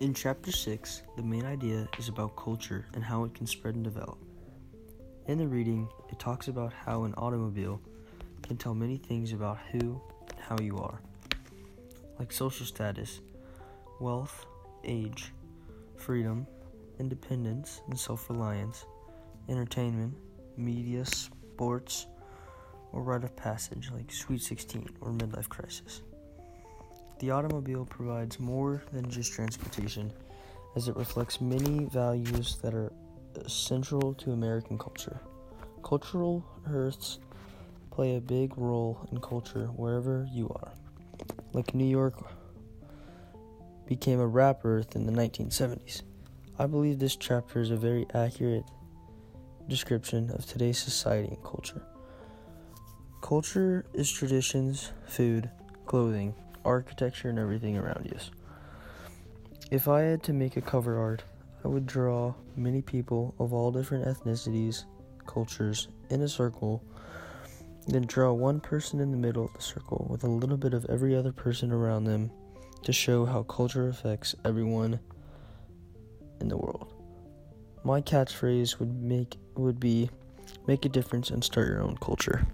In Chapter 6, the main idea is about culture and how it can spread and develop. In the reading, it talks about how an automobile can tell many things about who and how you are, like social status, wealth, age, freedom, independence and self reliance, entertainment, media, sports, or rite of passage like Sweet 16 or midlife crisis. The automobile provides more than just transportation, as it reflects many values that are central to American culture. Cultural hearths play a big role in culture wherever you are. Like New York became a rap hearth in the 1970s. I believe this chapter is a very accurate description of today's society and culture. Culture is traditions, food, clothing, architecture, and everything around you. If I had to make a cover art, I would draw many people of all different ethnicities, cultures in a circle, then draw one person in the middle of the circle with a little bit of every other person around them to show how culture affects everyone in the world. My catchphrase would make would be make a difference and start your own culture.